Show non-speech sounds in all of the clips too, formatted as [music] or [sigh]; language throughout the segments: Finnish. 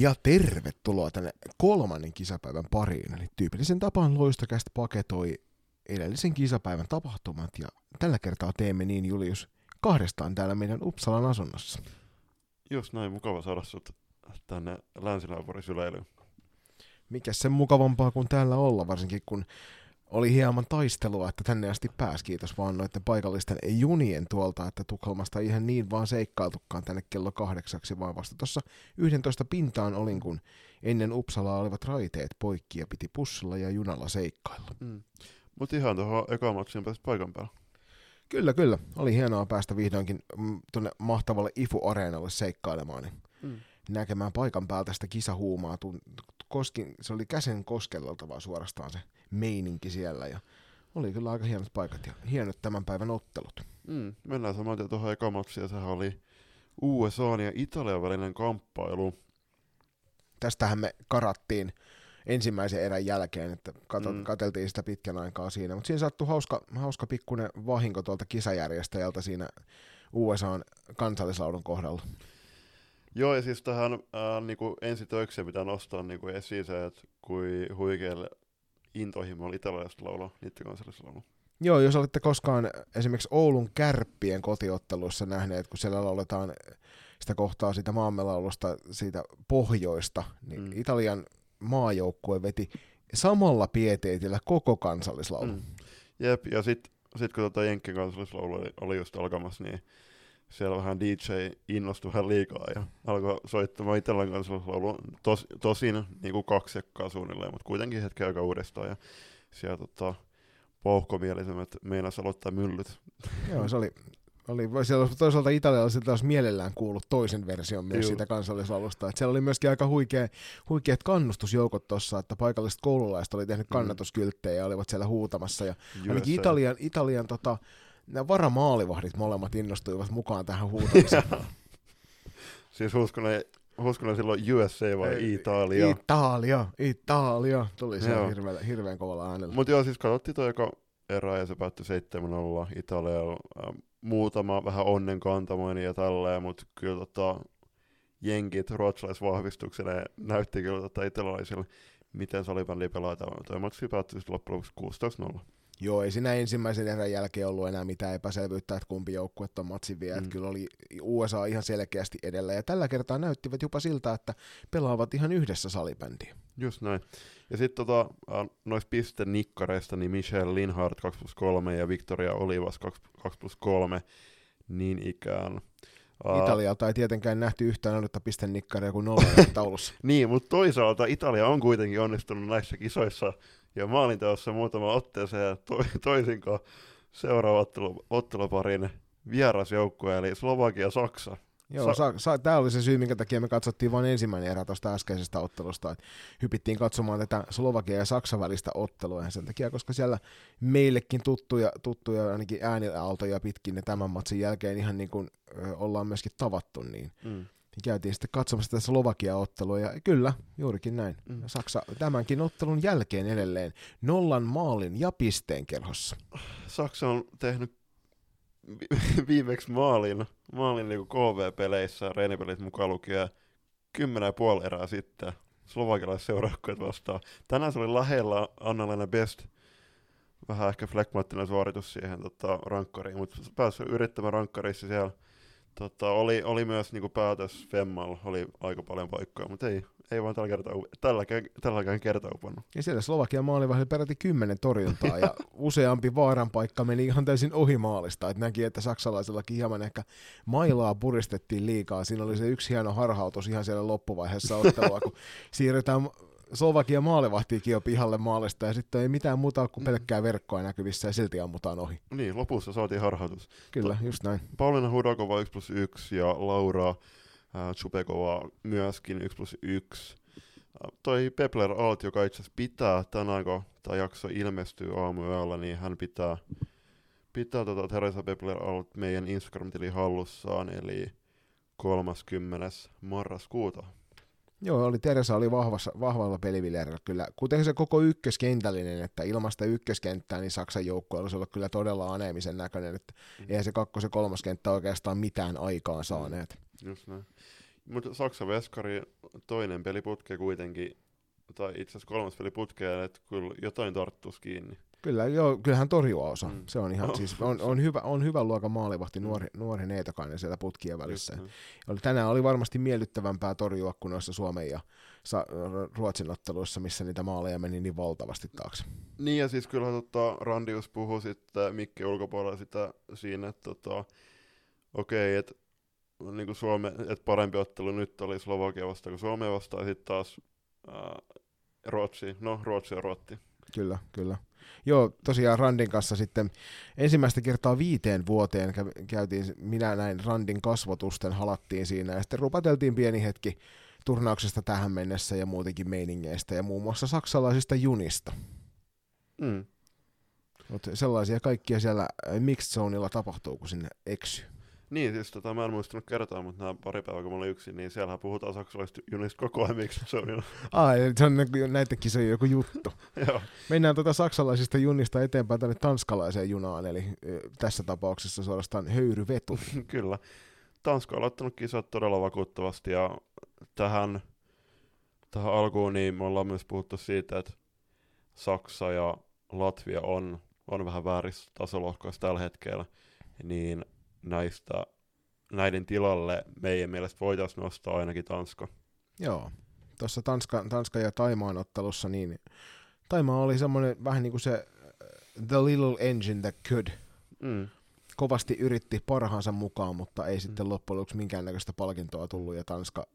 Ja tervetuloa tänne kolmannen kisapäivän pariin. Eli tyypillisen tapaan loistokästä paketoi edellisen kisapäivän tapahtumat ja tällä kertaa teemme niin Julius kahdestaan täällä meidän Uppsalan asunnossa. Just näin, mukava saada sut tänne länsinaapurin syleilyyn. Mikä sen mukavampaa kuin täällä olla, varsinkin kun oli hieman taistelua, että tänne asti pääsi. Kiitos vaan noiden paikallisten junien tuolta, että Tukholmasta ihan niin vaan seikkailtukaan tänne kello kahdeksaksi, vaan vasta tuossa 11 pintaan olin, kun ennen Uppsalaa olivat raiteet poikki ja piti pussilla ja junalla seikkailla. Mm. Mutta ihan tuohon ekaan matsiin pääsit paikan päällä. Kyllä, kyllä. Oli hienoa päästä vihdoinkin mm, tuonne mahtavalle IFU-areenalle seikkailemaan. Niin mm. Näkemään paikan päältä sitä kisahuumaa. Koskin, se oli käsen koskelleltavaa suorastaan se meininki siellä. Ja oli kyllä aika hienot paikat ja hienot tämän päivän ottelut. Mm. Mennään saman tien tuohon matsiin. Sehän oli USA ja Italian välinen kamppailu. Tästähän me karattiin ensimmäisen erän jälkeen, että kato, mm. katseltiin sitä pitkän aikaa siinä. Mutta siinä sattui hauska, hauska pikkuinen vahinko tuolta kisajärjestäjältä siinä USAn kansallislaudun kohdalla. Joo, ja siis tähän äh, niinku ensi töikseen pitää nostaa niinku esiin se, että kui huikealle intohimoilla italialaista laulaa niiden kansallislaulu. Joo, jos olette koskaan esimerkiksi Oulun kärppien kotiotteluissa nähneet, kun siellä lauletaan sitä kohtaa siitä maamelaulusta, siitä pohjoista, niin mm. Italian maajoukkue veti samalla pieteetillä koko kansallislaulu. Mm. Jep, ja sitten sit kun tota Jenkkien kansallislaulu oli, oli just alkamassa, niin siellä vähän DJ innostui vähän liikaa ja alkoi soittamaan itsellään kansallislaulu. Tos, tosin niin kuin kaksi sekkaa suunnilleen, mutta kuitenkin hetken aika uudestaan. Ja siellä tota, pouhkomielisemmät meinas aloittaa myllyt. Joo, se oli, oli, siellä toisaalta italialaisilta olisi mielellään kuullut toisen version myös Juu. siitä kansallislaulusta. Että siellä oli myöskin aika huikea, huikeat kannustusjoukot tuossa, että paikalliset koululaiset oli tehnyt mm. kannatuskylttejä ja olivat siellä huutamassa. Ja ainakin Italian, Italian tota, nämä varamaalivahdit molemmat innostuivat mukaan tähän huutamiseen. [laughs] siis Huskonen, Huskonen silloin USA vai Ei, Italia? Italia, Italia. Tuli se hirveän, hirveän kovalla äänellä. Mutta joo, siis katsottiin tuo joka erä ja se päättyi 7-0 Italialla. Ähm, muutama vähän onnen kantamoinen ja tälleen, mutta kyllä tota, jenkit ruotsalaisvahvistukselle näytti kyllä tota italialaisille, miten salibändi pelaa. Tämä matsi päättyi loppujen lopuksi 16-0. Joo, ei siinä ensimmäisen erän jälkeen ollut enää mitään epäselvyyttä, että kumpi joukkue on matsin vie. Mm. Kyllä oli USA ihan selkeästi edellä. Ja tällä kertaa näyttivät jopa siltä, että pelaavat ihan yhdessä salibändiä. Just näin. Ja sitten tota, noista pistenikkareista, niin Michelle Linhardt 2 plus 3 ja Victoria Olivas 2, 2 plus 3 niin ikään. Italialta ei tietenkään nähty yhtään ainutta pistennikkaria kuin nolla [laughs] taulussa. niin, mutta toisaalta Italia on kuitenkin onnistunut näissä kisoissa ja maalinteossa muutama otteeseen ja to, toisinko seuraava ottelu, otteluparin vierasjoukkue, eli Slovakia ja Saksa. Joo, sa- sa- tämä oli se syy, minkä takia me katsottiin vain ensimmäinen erä tuosta äskeisestä ottelusta. että hypittiin katsomaan tätä Slovakia ja Saksan välistä ottelua. Ja sen takia, koska siellä meillekin tuttuja, tuttuja ainakin äänialtoja pitkin ne tämän matsin jälkeen ihan niin kuin ö, ollaan myöskin tavattu, niin mm käytiin sitten katsomassa tätä Slovakia-ottelua, ja kyllä, juurikin näin. Mm. Saksa tämänkin ottelun jälkeen edelleen nollan maalin ja pisteen kerhossa. Saksa on tehnyt viimeksi maalin, maalin niin KV-peleissä, reenipelit mukaan lukien, kymmenen ja puoli erää sitten slovakialaisseuraukkuet vastaan. Tänään se oli lähellä Anna-Lena Best, vähän ehkä flekmaattinen suoritus siihen tota, rankkariin, mutta päässyt yrittämään rankkarissa siellä Tota, oli, oli myös niinku päätös Femmalla, oli aika paljon paikkoja, mutta ei, ei vaan tällä kertaa, tälläkään, tälläkään kertaa upannut. Ja siellä Slovakian maalivahdilla peräti kymmenen torjuntaa ja [laughs] useampi vaaran paikka meni ihan täysin ohi maalista. Et näki, että saksalaisellakin hieman ehkä mailaa puristettiin liikaa. Siinä oli se yksi hieno harhautus ihan siellä loppuvaiheessa ottelua, kun siirrytään Slovakia maalivahtiikin jo pihalle maalista ja sitten ei mitään muuta kuin pelkkää verkkoa näkyvissä ja silti ammutaan ohi. Niin, lopussa saatiin harhautus. Kyllä, to- just näin. Pauliina Hudakova 1 plus 1 ja Laura äh, Chupekova myöskin 1 plus 1. Äh, toi Pepler Alt, joka itse asiassa pitää tänään, kun tämä jakso ilmestyy aamuyöllä, niin hän pitää, pitää tota Teresa Pepler Alt meidän Instagram-tili hallussaan, eli 30. marraskuuta Joo, oli Teresa oli vahvassa, vahvalla pelivilerillä kyllä, kuten se koko ykköskentällinen, että ilmasta ykköskenttää, niin Saksan joukkue olisi ollut kyllä todella aneemisen näköinen, että mm. eihän se kakkos- ja kolmas kenttä oikeastaan mitään aikaa saaneet. Mm. Just näin. Mutta Saksan veskari toinen peli putke kuitenkin, tai itse asiassa kolmas peli putkeen, että kyllä jotain tarttuisi kiinni. Kyllä, joo, kyllähän torjua osa. Mm. Se on ihan, Oh. siis on, on, hyvä, on hyvä luokan maalivahti, nuori, nuori neitokainen siellä putkien välissä. Just, mm. Oli, tänään oli varmasti miellyttävämpää torjua kuin noissa Suomen ja Sa- Ruotsin otteluissa, missä niitä maaleja meni niin valtavasti taakse. Niin ja siis kyllä tota, Randius puhui sitten Mikke ulkopuolella sitä siinä, että tota, okei, että niinku Suome, et parempi ottelu nyt oli Slovakia vastaan kuin Suomea vastaan, ja sitten taas ää, Ruotsi, no Ruotsi ja Ruotti. Kyllä, kyllä. Joo, tosiaan Randin kanssa sitten ensimmäistä kertaa viiteen vuoteen käytiin, minä näin Randin kasvotusten, halattiin siinä ja sitten rupateltiin pieni hetki turnauksesta tähän mennessä ja muutenkin meiningeistä ja muun muassa saksalaisista junista. Mm. Mutta sellaisia kaikkia siellä äh, Mixed Zoneilla tapahtuu, kun sinne eksy. Niin, siis tota, mä en muistanut kertoa, mutta nämä pari päivää kun mä olin yksin, niin siellähän puhutaan saksalaisista junista koko ajan, miksi se on niin, Ai, se on niinku- näiden kisojen joku juttu. [laughs] joo. Mennään tuota saksalaisista junista eteenpäin tänne tanskalaiseen junaan, eli tässä tapauksessa suorastaan höyryvetu. [laughs] Kyllä. Tanska on aloittanut kisat todella vakuuttavasti ja tähän, tähän alkuun niin me ollaan myös puhuttu siitä, että Saksa ja Latvia on, on vähän väärissä tasolohkoissa tällä hetkellä, niin näistä, näiden tilalle meidän mielestä voitaisiin nostaa ainakin Tanska. Joo. Tuossa Tanska, Tanska ja Taimaan ottelussa, niin Taimaa oli semmoinen vähän niin kuin se äh, the little engine that could. Mm. Kovasti yritti parhaansa mukaan, mutta ei sitten Mm. loppujen lopuksi minkäännäköistä palkintoa tullut, ja Tanska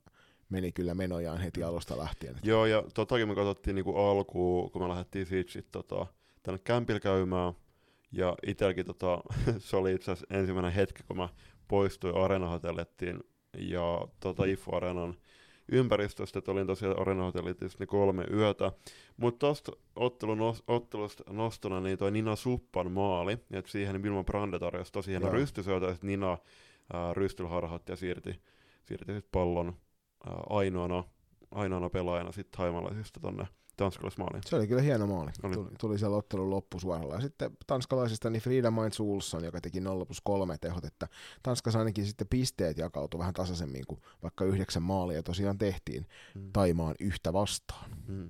meni kyllä menojaan heti alusta lähtien. Joo, ja totakin me katsottiin niinku alkuun, kun me lähdettiin siitä sit, tota, tänne kämpillä käymään. Ja itselläkin tota, [laughs] se oli itse asiassa ensimmäinen hetki, kun mä poistuin Arena-hotellettiin ja tota, IFU Arenan ympäristöstä, että olin tosiaan Arena-hotellitissa ne kolme yötä. Mutta tuosta ottelun nos, ottelusta nostona, niin toi Nina Suppan maali, että siihen Vilma Brande tarjosi tosi hieno rystysyötä, ja sit Nina rystylharhatti ja siirti, siirti sit pallon ää, ainoana ainoana pelaajana sitten haimalaisista tonne tanskalaismaaliin. Se oli kyllä hieno maali. Oli. Tuli, tuli siellä ottelun loppusuoralla. Ja sitten tanskalaisista niin Frida Mainz Olsson, joka teki 0 plus 3 tehot, että Tanskassa ainakin sitten pisteet jakautui vähän tasaisemmin kuin vaikka yhdeksän maalia tosiaan tehtiin Mm. Taimaan yhtä vastaan. Mm.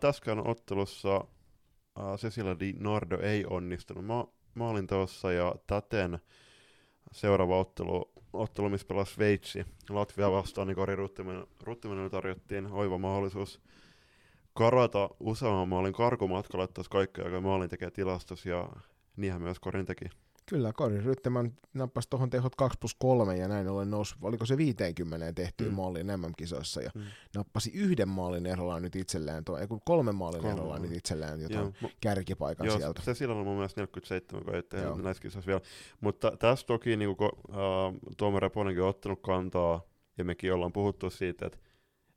Tässäkään ottelussa ää, Cecilia Di Nardo ei onnistunut ma- maalinteossa ja täten seuraava ottelu, ottelu missä pelasi Sveitsi Latvia vastaan, niin Kari Ruttimenille tarjottiin oiva mahdollisuus karata useamman maalin karkumatkalla, olisi kaikki aika maalin tekee tilastos ja niinhän myös Korin teki. Kyllä, Kari Ryttemän nappasi tuohon tehot 2 plus 3 ja näin ollen nousi, oliko se 50 tehtyyn Mm. maaliin MM-kisoissa ja Mm. nappasi yhden maalin erolla nyt itselleen, tuo, ei kun kolmen maalin Kolme erolla nyt itselleen jotain Joo, kärkipaikan Joo, sieltä. se silloin on mun mielestä 47, kun ei tehnyt näissä kisoissa vielä. Mutta tässä toki niin kuin, äh, Tuomo Reponenkin on ottanut kantaa, ja mekin ollaan puhuttu siitä, että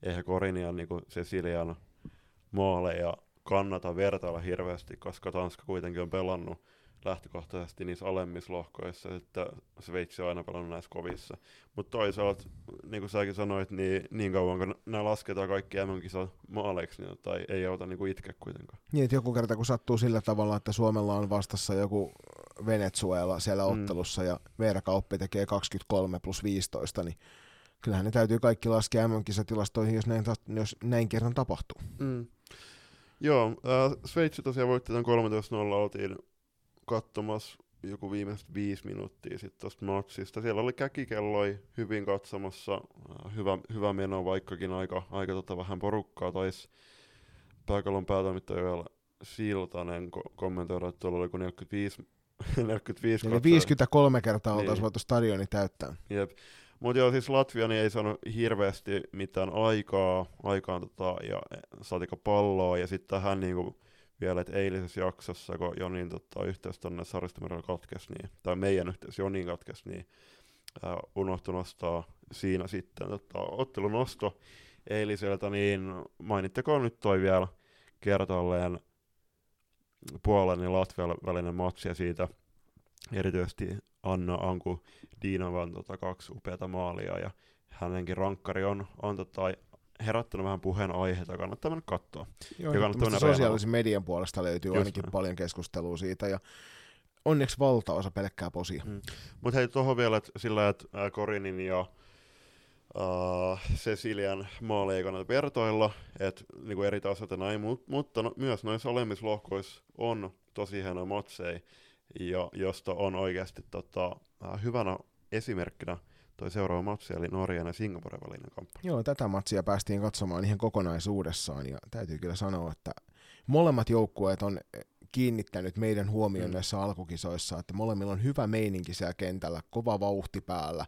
eihän Korinian niin kuin Cecilian maaleja kannata vertailla hirveästi, koska Tanska kuitenkin on pelannut lähtökohtaisesti niissä alemmissa lohkoissa, että Sveitsi on aina pelannut näissä kovissa. Mutta toisaalta, niin kuin säkin sanoit, niin, niin kauan kun nämä lasketaan kaikki MM-kisat maaleiksi, niin tai ei auta niin kuin itkeä kuitenkaan. Niin, että joku kerta kun sattuu sillä tavalla, että Suomella on vastassa joku Venezuela siellä Mm. ottelussa ja Veera Kauppi tekee 23 plus 15, niin kyllähän ne täytyy kaikki laskea MM-kisatilastoihin, jos näin, jos näin kerran tapahtuu. Mm. Joo, äh, Sveitsi tosiaan voitti tämän 13-0, oltiin katsomassa joku viimeiset viisi minuuttia sitten tuosta matsista. Siellä oli käkikelloi hyvin katsomassa, äh, hyvä, hyvä meno, vaikkakin aika, aika tota vähän porukkaa taisi pääkallon päätoimittaja Siltanen ko- kommentoida, että tuolla oli joku 45, 45 [laughs] Eli katsojaa. 53 kertaa Niin. oltaisiin voitu stadioni täyttää. Jep. Mutta joo, siis Latvia niin ei saanut hirveästi mitään aikaa, aikaan tota, ja saatiko palloa, ja sitten tähän niinku vielä, että eilisessä jaksossa, kun Jonin tota, yhteys tonne Saristomerellä katkesi, niin, tai meidän yhteys Jonin katkesi, niin äh, unohtui nostaa siinä sitten tota, ottelun nosto eiliseltä, niin mainittakoon nyt toi vielä kertaalleen Puolan ja Latvian välinen matsi ja siitä erityisesti Anna Anku Diinovan tota, kaksi upeata maalia ja hänenkin rankkari on, on tota, herättänyt vähän puheen aiheita, kannattaa mennä katsoa. Joo, ehdottomasti toinen sosiaalisen median puolesta löytyy Just ainakin näin. paljon keskustelua siitä ja onneksi valtaosa pelkkää posia. Mutta hei tuohon vielä, että sillä, että ää, Korinin ja uh, Cecilian maali ei kannata vertoilla, että niinku eri tasot ja näin, mut, mutta no, myös noissa olemmissa lohkoissa on tosi hienoja matseja, ja josta on oikeasti tota, uh, hyvänä esimerkkinä toi seuraava matsi, eli Norjan ja Singaporen välinen kamppailu. Joo, tätä matsia päästiin katsomaan ihan kokonaisuudessaan, ja täytyy kyllä sanoa, että molemmat joukkueet on kiinnittänyt meidän huomioon mm. näissä alkukisoissa, että molemmilla on hyvä meininki siellä kentällä, kova vauhti päällä,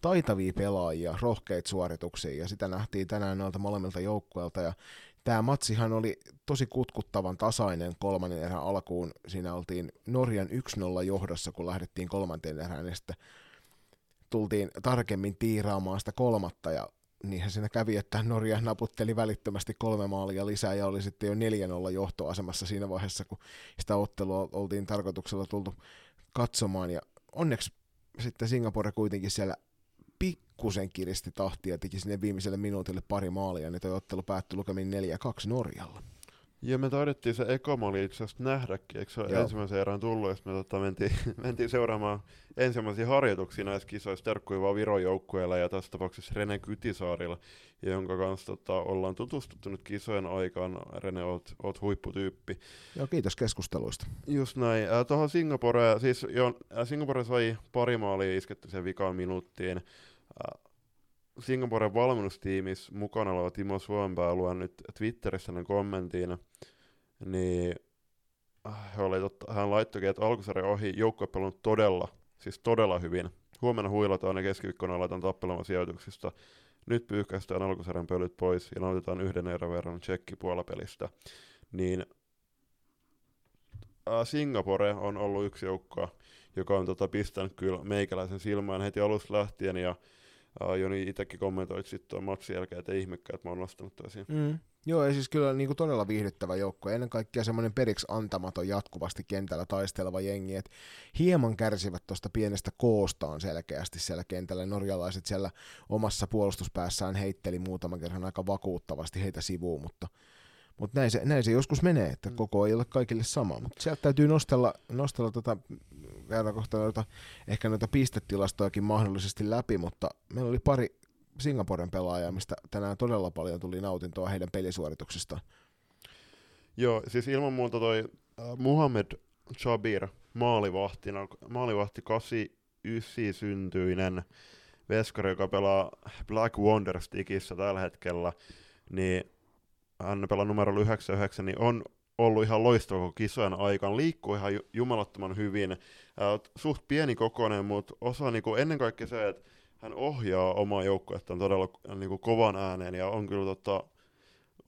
taitavia pelaajia, rohkeita suorituksia, ja sitä nähtiin tänään noilta molemmilta joukkueilta, ja tämä matsihan oli tosi kutkuttavan tasainen kolmannen erän alkuun. Siinä oltiin Norjan 1-0 johdossa, kun lähdettiin kolmanteen erään, ja sitten tultiin tarkemmin tiiraamaan sitä kolmatta, ja niinhän siinä kävi, että Norja naputteli välittömästi kolme maalia lisää ja oli sitten jo 4-0 johtoasemassa siinä vaiheessa, kun sitä ottelua oltiin tarkoituksella tultu katsomaan. Ja onneksi sitten Singapore kuitenkin siellä pikkusen kiristi tahtia ja teki sinne viimeiselle minuutille pari maalia, niin tuo ottelu päättyi lukemin 4-2 Norjalla. Ja me taidettiin se eka maali itse asiassa nähdäkin, eikö se ole ensimmäisen erään tullut, ja me tota mentiin, [laughs] mentiin seuraamaan ensimmäisiä harjoituksia näissä kisoissa terkkuja vaan Viron joukkueella ja tässä tapauksessa Rene Kytisaarilla, jonka kanssa tota, ollaan tutustuttu nyt kisojen aikaan. Rene, oot, oot huipputyyppi. Joo, kiitos keskusteluista. Just näin. Äh, Tuohon Singapore, siis jo, äh, Singapore sai pari maalia isketty sen vikaan minuuttiin. Äh, Singaporen valmennustiimissä mukana oleva Timo Suompää luen nyt Twitterissä hänen kommentin, niin oli totta, hän laittoikin, että alkusarjan ohi joukkue pelannut todella, siis todella hyvin. Huomenna huilataan ja keskiviikkona aletaan tappelemaan sijoituksista. Nyt pyyhkäistään alkusarjan pölyt pois ja nautitaan yhden erän verran tsekki puolapelistä. Niin äh, Singapore on ollut yksi joukkoa, joka on tota, pistänyt kyllä meikäläisen silmään heti alusta lähtien ja Joni itsekin kommentoit sitten tuon matsin jälkeen, että ihmekkä, että mä oon nostanut toisiin. Mm. Joo, ja siis kyllä niin kuin todella viihdyttävä joukko. Ennen kaikkea semmoinen periksi antamaton jatkuvasti kentällä taisteleva jengi, että hieman kärsivät tuosta pienestä koostaan selkeästi siellä kentällä. Norjalaiset siellä omassa puolustuspäässään heitteli muutaman kerran aika vakuuttavasti heitä sivuun, mutta mutta näin se, näin se joskus menee, että mm. koko ei ole kaikille sama. Mutta sieltä täytyy nostella, nostella tota, käydään kohta noita, ehkä noita pistetilastojakin mahdollisesti läpi, mutta meillä oli pari Singaporen pelaajaa, mistä tänään todella paljon tuli nautintoa heidän pelisuorituksistaan. Joo, siis ilman muuta toi äh, Muhammed Chabir maalivahtina, maalivahti 89 syntyinen veskari, joka pelaa Black Wonder Stickissä tällä hetkellä, niin hän pelaa numero 99, niin on ollut ihan loistava koko kisojen aikaan, liikkuu ihan jumalattoman hyvin, äh, suht pieni kokoinen, mutta osaa niinku ennen kaikkea se, että hän ohjaa omaa joukkuettaan todella äh, niinku kovan ääneen ja on kyllä tota,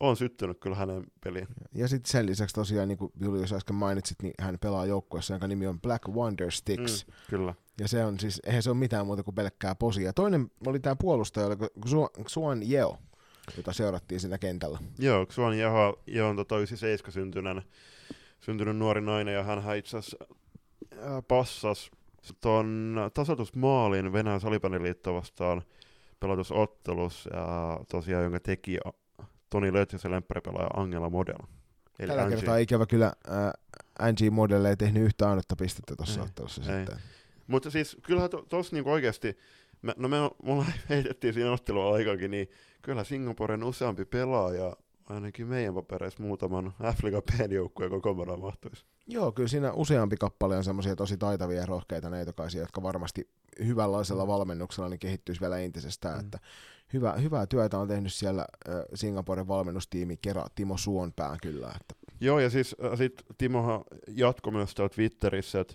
on syttynyt kyllä hänen peliin. Ja sitten sen lisäksi tosiaan, niin kuin Julius äsken mainitsit, niin hän pelaa joukkueessa, jonka nimi on Black Wonder Sticks. Mm, kyllä. Ja se on siis, eihän se ole mitään muuta kuin pelkkää posia. Toinen oli tämä puolustaja, oli Suan Yeo, jota seurattiin siinä kentällä. Joo, Xuan Jeho, Jeho on tota 97 syntynyt, syntynyt nuori nainen, ja hän itse asiassa passas tuon tasoitusmaalin Venäjän salipäniliitto vastaan pelatusottelus, ja tosiaan jonka teki Toni Lötjösen lemppäripelaaja Angela Model. Eli Tällä Angie. kertaa ikävä kyllä äh, Angie Model ei tehnyt yhtään ainutta pistettä tuossa ottelussa ei. sitten. Mutta siis kyllähän tuossa to, niinku oikeasti, me, no me, mulla [laughs] heitettiin siinä ottelua aikakin, niin kyllä Singaporen useampi pelaaja ainakin meidän papereissa muutaman F-Liga joukkueen kokonaan mahtuisi. Joo, kyllä siinä useampi kappale on semmoisia tosi taitavia ja rohkeita neitokaisia, jotka varmasti hyvänlaisella mm. valmennuksella niin kehittyisi vielä entisestään. Mm. Että hyvä, hyvää työtä on tehnyt siellä Singaporen valmennustiimi Kera Timo Suonpää kyllä. Että. Joo, ja siis äh, sit Timohan jatkoi myös Twitterissä, että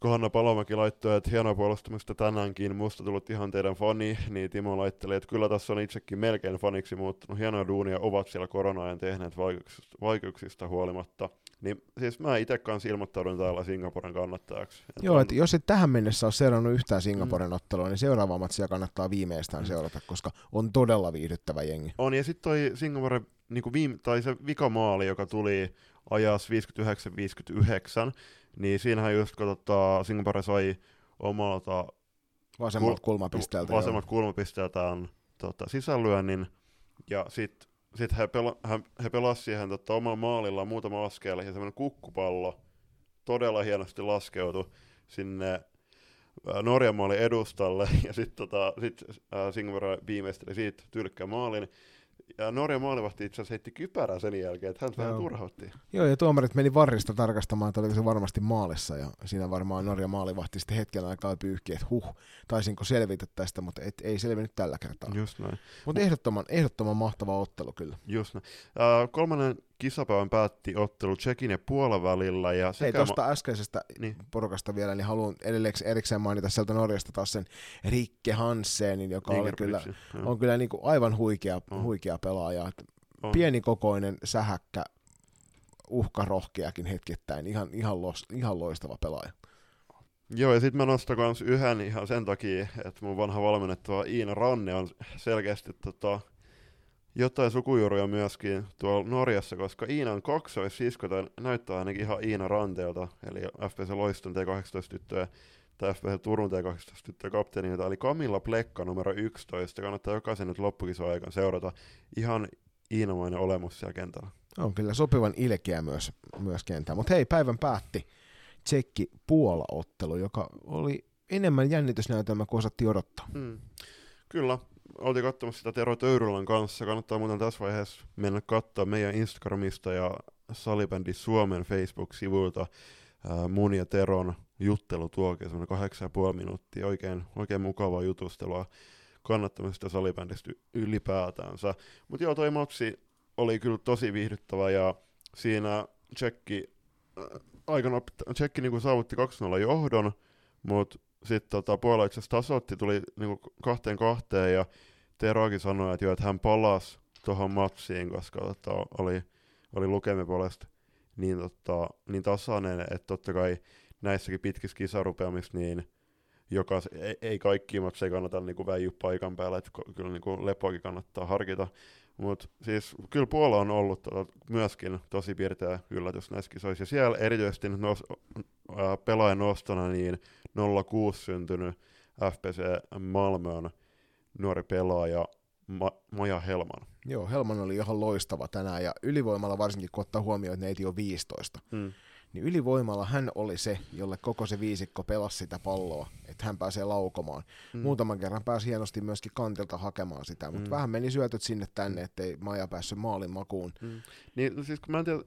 kun Hanna Palomäki laittoi, että hienoa puolustamista tänäänkin, musta tullut ihan teidän fani, niin Timo laitteli, että kyllä tässä on itsekin melkein faniksi muuttunut. Hienoa duunia ovat siellä korona-ajan tehneet vaikeuksista, vaikeuksista huolimatta. Niin siis mä itse kanssa ilmoittaudun täällä Singaporen kannattajaksi. Et Joo, on... että jos et tähän mennessä ole seurannut yhtään Singaporen mm. ottelua, niin seuraava matsia kannattaa viimeistään mm. seurata, koska on todella viihdyttävä jengi. On, ja sitten toi Singapore, niin viime, tai se vikamaali, joka tuli ajas 59-59, niin siinähän just kun tota, Singapore sai omalta vasemmalta kulmapisteeltä, vasemmalta kulmapisteeltään tota, sisällyönnin, ja sitten sit he, pela, he, he pelasivat siihen tota, omalla maalilla muutama askel, ja semmoinen kukkupallo todella hienosti laskeutui sinne ää, Norjan maali edustalle, [laughs] ja sitten tota, sit, ää, Singapore viimeisteli siitä tylkkää maalin. Ja Norjan maalivahti itse asiassa heitti kypärää sen jälkeen, että hän vähän turhautti. Joo, ja tuomarit meni varrista tarkastamaan, että oliko se varmasti maalissa, ja siinä varmaan Norja maalivahti sitten hetken aikaa pyyhki, että huh, taisinko selvitä tästä, mutta et, ei selvinnyt tällä kertaa. Just näin. Mutta ehdottoman, ehdottoman mahtava ottelu kyllä. Just näin. Ää, kolmannen kisapäivän päätti ottelu Tsekin ja Puolan välillä. Ja Hei, sekä tuosta äskeisestä Niin. porukasta vielä, niin haluan edelleen erikseen mainita sieltä Norjasta taas sen Rikke Hansenin, joka oli kyllä, Ingebrigtsen, joo. on kyllä niin kuin aivan huikea, On. huikea pelaaja. On. Pienikokoinen, sähäkkä, uhkarohkeakin hetkittäin, ihan, ihan, los, ihan loistava pelaaja. Joo, ja sitten mä nostan kans yhden ihan sen takia, että mun vanha valmennettava Iina Ranne on selkeästi tota, jotain sukujuuria myöskin tuolla Norjassa, koska Iinan kaksoissisko näyttää ainakin ihan Iina Ranteelta, eli FPC Loiston T18-tyttöjä tai FPC Turun T18-tyttöjä kapteenilta, eli Kamilla Plekka numero 11. Kannattaa jokaisen nyt loppukisoa aikana seurata. Ihan Iinamainen olemus siellä kentällä. On kyllä sopivan ilkeä myös, myös kentää. Mutta hei, päivän päätti Tsekki-Puola-ottelu, joka oli enemmän jännitysnäytelmä kuin osattiin odottaa. Mm. Kyllä, oltiin katsomassa sitä Tero Töyrylän kanssa. Kannattaa muuten tässä vaiheessa mennä katsoa meidän Instagramista ja Salibändi Suomen Facebook-sivuilta mun ja Teron juttelu tuokin, semmoinen kahdeksan ja puoli minuuttia, oikein, oikein mukavaa jutustelua kannattamista salibändistä ylipäätänsä. Mutta joo, toi matsi oli kyllä tosi viihdyttävä ja siinä Tsekki, äh, aikana Tsekki niinku saavutti 2-0 johdon, mutta sitten tota, Puola itse asiassa tuli niinku kahteen kahteen ja Teroakin sanoi, että, joo, että hän palasi tuohon matsiin, koska tota, oli, oli lukemien puolesta niin, tota, niin tasainen, että totta kai näissäkin pitkissä kisarupeamissa, niin joka, ei, ei kaikki matseja kannata niinku väijy paikan päällä, että kyllä niinku lepoakin kannattaa harkita. Mutta siis kyllä Puola on ollut tota, myöskin tosi piirteä yllätys näissä kisoissa. Ja siellä erityisesti nos, ää, pelaajan nostona niin 06 syntynyt FPC Malmö on nuori pelaaja Ma- Maja Helman. Joo, Helman oli ihan loistava tänään, ja ylivoimalla varsinkin, kun ottaa huomioon, että neiti on 15, Mm. niin ylivoimalla hän oli se, jolle koko se viisikko pelasi sitä palloa, että hän pääsee laukomaan. Mm. Muutaman kerran pääsi hienosti myöskin kantilta hakemaan sitä, mutta Mm. vähän meni syötöt sinne tänne, ettei Maja päässyt maalin makuun. Mm. Niin, no siis kun mä en tiedä,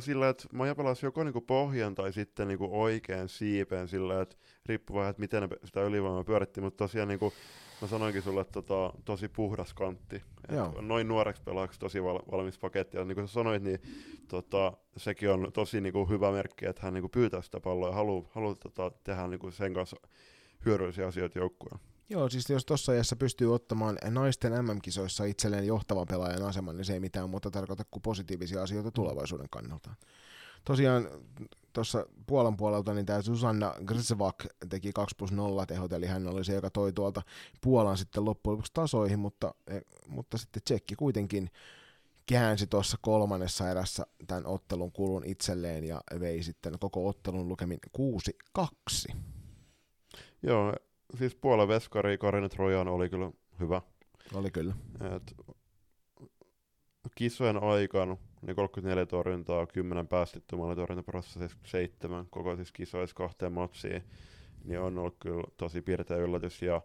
sillä, että Maja pelasi joko niinku pohjan tai sitten niinku oikean siipeen sillä, että riippuu vähän, että miten ne sitä ylivoimaa pyöritti, mutta tosiaan niinku, mä sanoinkin sulle, että tota, tosi puhdas kantti. Et noin nuoreksi pelaajaksi tosi val- valmis paketti. Ja niin kuin sä sanoit, niin tota, sekin on tosi niinku hyvä merkki, että hän niinku pyytää sitä palloa ja haluaa haluu, tota, tehdä niinku sen kanssa hyödyllisiä asioita joukkueen. Joo, siis jos tuossa ajassa pystyy ottamaan naisten MM-kisoissa itselleen johtavan pelaajan aseman, niin se ei mitään muuta tarkoita kuin positiivisia asioita tulevaisuuden kannalta. Tosiaan tuossa Puolan puolelta niin tämä Susanna Grzewak teki 2 plus 0 tehot, eli hän oli se, joka toi tuolta Puolan sitten loppujen lopuksi tasoihin, mutta, eh, mutta sitten Tsekki kuitenkin käänsi tuossa kolmannessa erässä tämän ottelun kulun itselleen ja vei sitten koko ottelun lukemin 6-2. Joo, siis Puolan veskari Karine Trojan oli kyllä hyvä. Oli kyllä. Et kisojen aikana niin 34 torjuntaa, 10 päästetty maalitorjuntaprosessissa, 7 koko siis kisoissa kahteen matsiin, niin on ollut kyllä tosi piirteä yllätys ja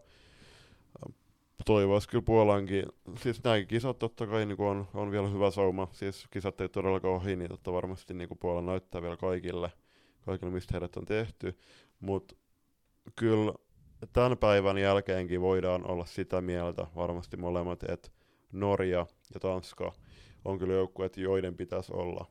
toivoisi kyllä Puolankin, siis nämäkin kisat totta kai niin on, on vielä hyvä sauma, siis kisat ei todellakaan ohi, niin totta varmasti niin Puola näyttää vielä kaikille, kaikille mistä heidät on tehty, mutta kyllä tämän päivän jälkeenkin voidaan olla sitä mieltä varmasti molemmat, että Norja ja Tanska on kyllä joukkueet, joiden pitäisi olla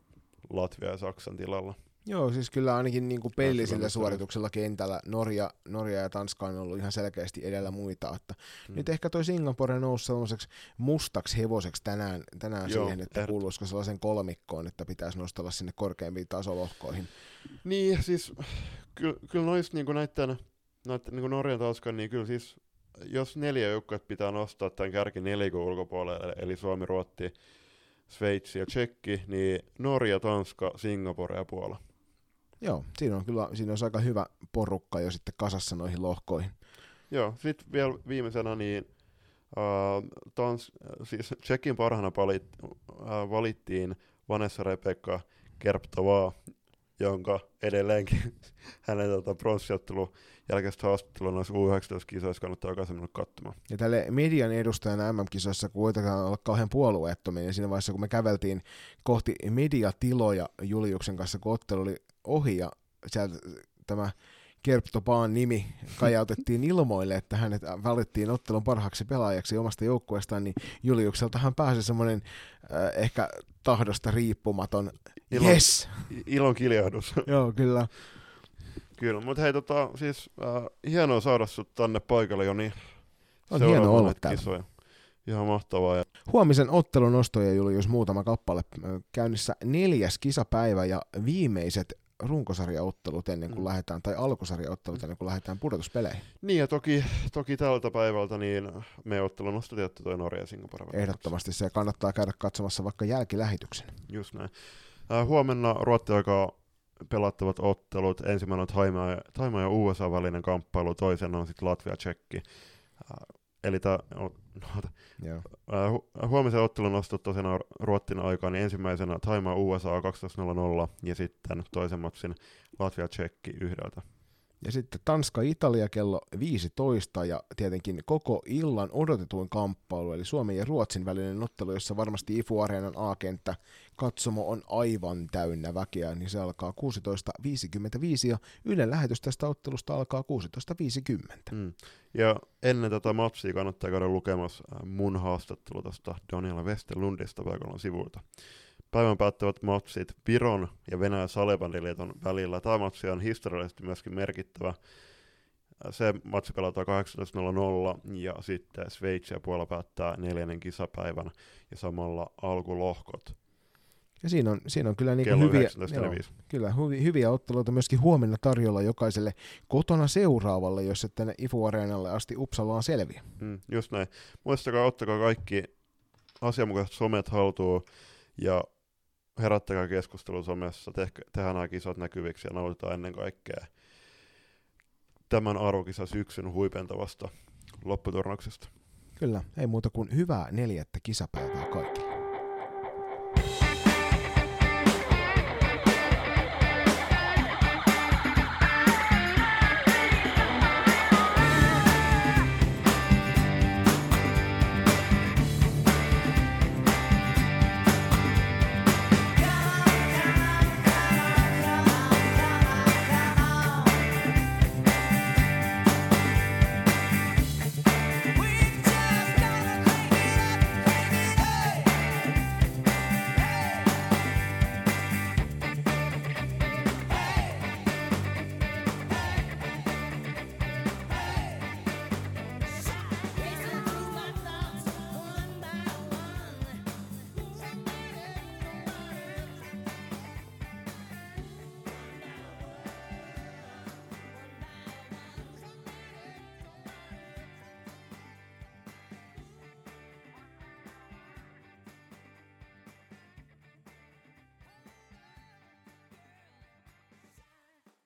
Latvia ja Saksan tilalla. Joo, siis kyllä ainakin niin kuin pellisillä Kyllä, suorituksilla kentällä Norja, Norja ja Tanska on ollut ihan selkeästi edellä muita. Että Mm. Nyt ehkä toi Singapore nousi sellaiseksi mustaksi hevoseksi tänään, tänään Joo, siihen, että kuuluisiko sellaisen kolmikkoon, että pitäisi nostella sinne korkeampiin tasolohkoihin. Niin, siis kyllä, kyllä noista niinku näiden, näiden niinku Norjan Tanskan, niin kyllä siis jos neljä joukkuetta pitää nostaa tämän kärki nelikon ulkopuolelle, eli Suomi, Ruotti, Sveitsi ja Tsekki, niin Norja, Tanska, Singapore ja Puola. Joo, siinä on kyllä siinä on aika hyvä porukka jo sitten kasassa noihin lohkoihin. Joo, sitten vielä viimeisenä niin uh, tans, siis Tsekin parhaana palit, uh, valittiin Vanessa Rebekka Kerptovaa, jonka edelleenkin [laughs] hänen tota, pronssijottelun jälkeistä haastattelua noissa U19-kisoissa kannattaa jokaisen mennä katsomaan. Ja tälle median edustajana MM-kisoissa, kun voitetaan olla kauhean puolueettomia, niin siinä vaiheessa, kun me käveltiin kohti mediatiloja Juliuksen kanssa, kun ottelu oli ohi ja sieltä tämä Kerptopaan nimi kajautettiin ilmoille, että hänet valittiin ottelun parhaaksi pelaajaksi omasta joukkueestaan, niin Juliukseltahan pääsi semmoinen äh, ehkä tahdosta riippumaton Ilon, yes! Ilon kiljahdus. [laughs] Joo, kyllä. Kyllä, mutta hei, tota, siis äh, hienoa saada sut tänne paikalle jo niin On hienoa olla täällä. kisoja. Ihan mahtavaa. Ja Huomisen ottelun nostoja Julius muutama kappale. Käynnissä neljäs kisapäivä ja viimeiset runkosarjaottelut ennen kuin Mm. lähdetään, tai alkusarjaottelut ennen kuin lähdetään pudotuspeleihin. Niin ja toki, toki tältä päivältä niin me ottelu nostoi tietty toi Norja ja Singapore. Ehdottomasti se kannattaa käydä katsomassa vaikka jälkilähetyksen. Just näin. Äh, huomenna Ruotti aikaa pelattavat ottelut. Ensimmäinen on Taimaa ja, Taimaa ja USA välinen kamppailu, toisen on sitten Latvia-Tsekki. Äh, eli tämä Joo. Äh, hu- huomisen ottelun nostot tosiaan Ruottin aikaan, niin ensimmäisenä Taimaa USA 12.00 ja sitten toisen matsin Latvia Tsekki yhdeltä. Ja sitten Tanska-Italia kello 15 ja tietenkin koko illan odotetuin kamppailu, eli Suomen ja Ruotsin välinen ottelu, jossa varmasti Ifu Areenan A-kenttä katsomo on aivan täynnä väkeä, niin se alkaa 16.55 ja Ylen lähetys tästä ottelusta alkaa 16.50. Mm. Ja ennen tätä matsia kannattaa käydä lukemassa äh, mun haastattelu tuosta Daniela Westerlundista Pääkallon sivulta. Päivän päättävät matsit Viron ja Venäjän Salibandiliiton välillä. Tämä matsi on historiallisesti myöskin merkittävä. Se matsi pelataan 18.00 ja sitten Sveitsi ja Puola päättää neljännen kisapäivän ja samalla alkulohkot Ja siinä on, siinä on kyllä kello hyviä, 19.45. kyllä hyviä, hyviä otteluita myöskin huomenna tarjolla jokaiselle kotona seuraavalle, jos et tänne Ifu Areenalle asti Uppsalaan selviä. Mm, just näin. Muistakaa, ottakaa kaikki asianmukaiset somet haltuun ja herättäkää keskustelua somessa, tehdään nämä kisat näkyviksi ja nautitaan ennen kaikkea tämän arvokisa syksyn huipentavasta lopputurnauksesta. Kyllä, ei muuta kuin hyvää neljättä kisapäivää kaikille.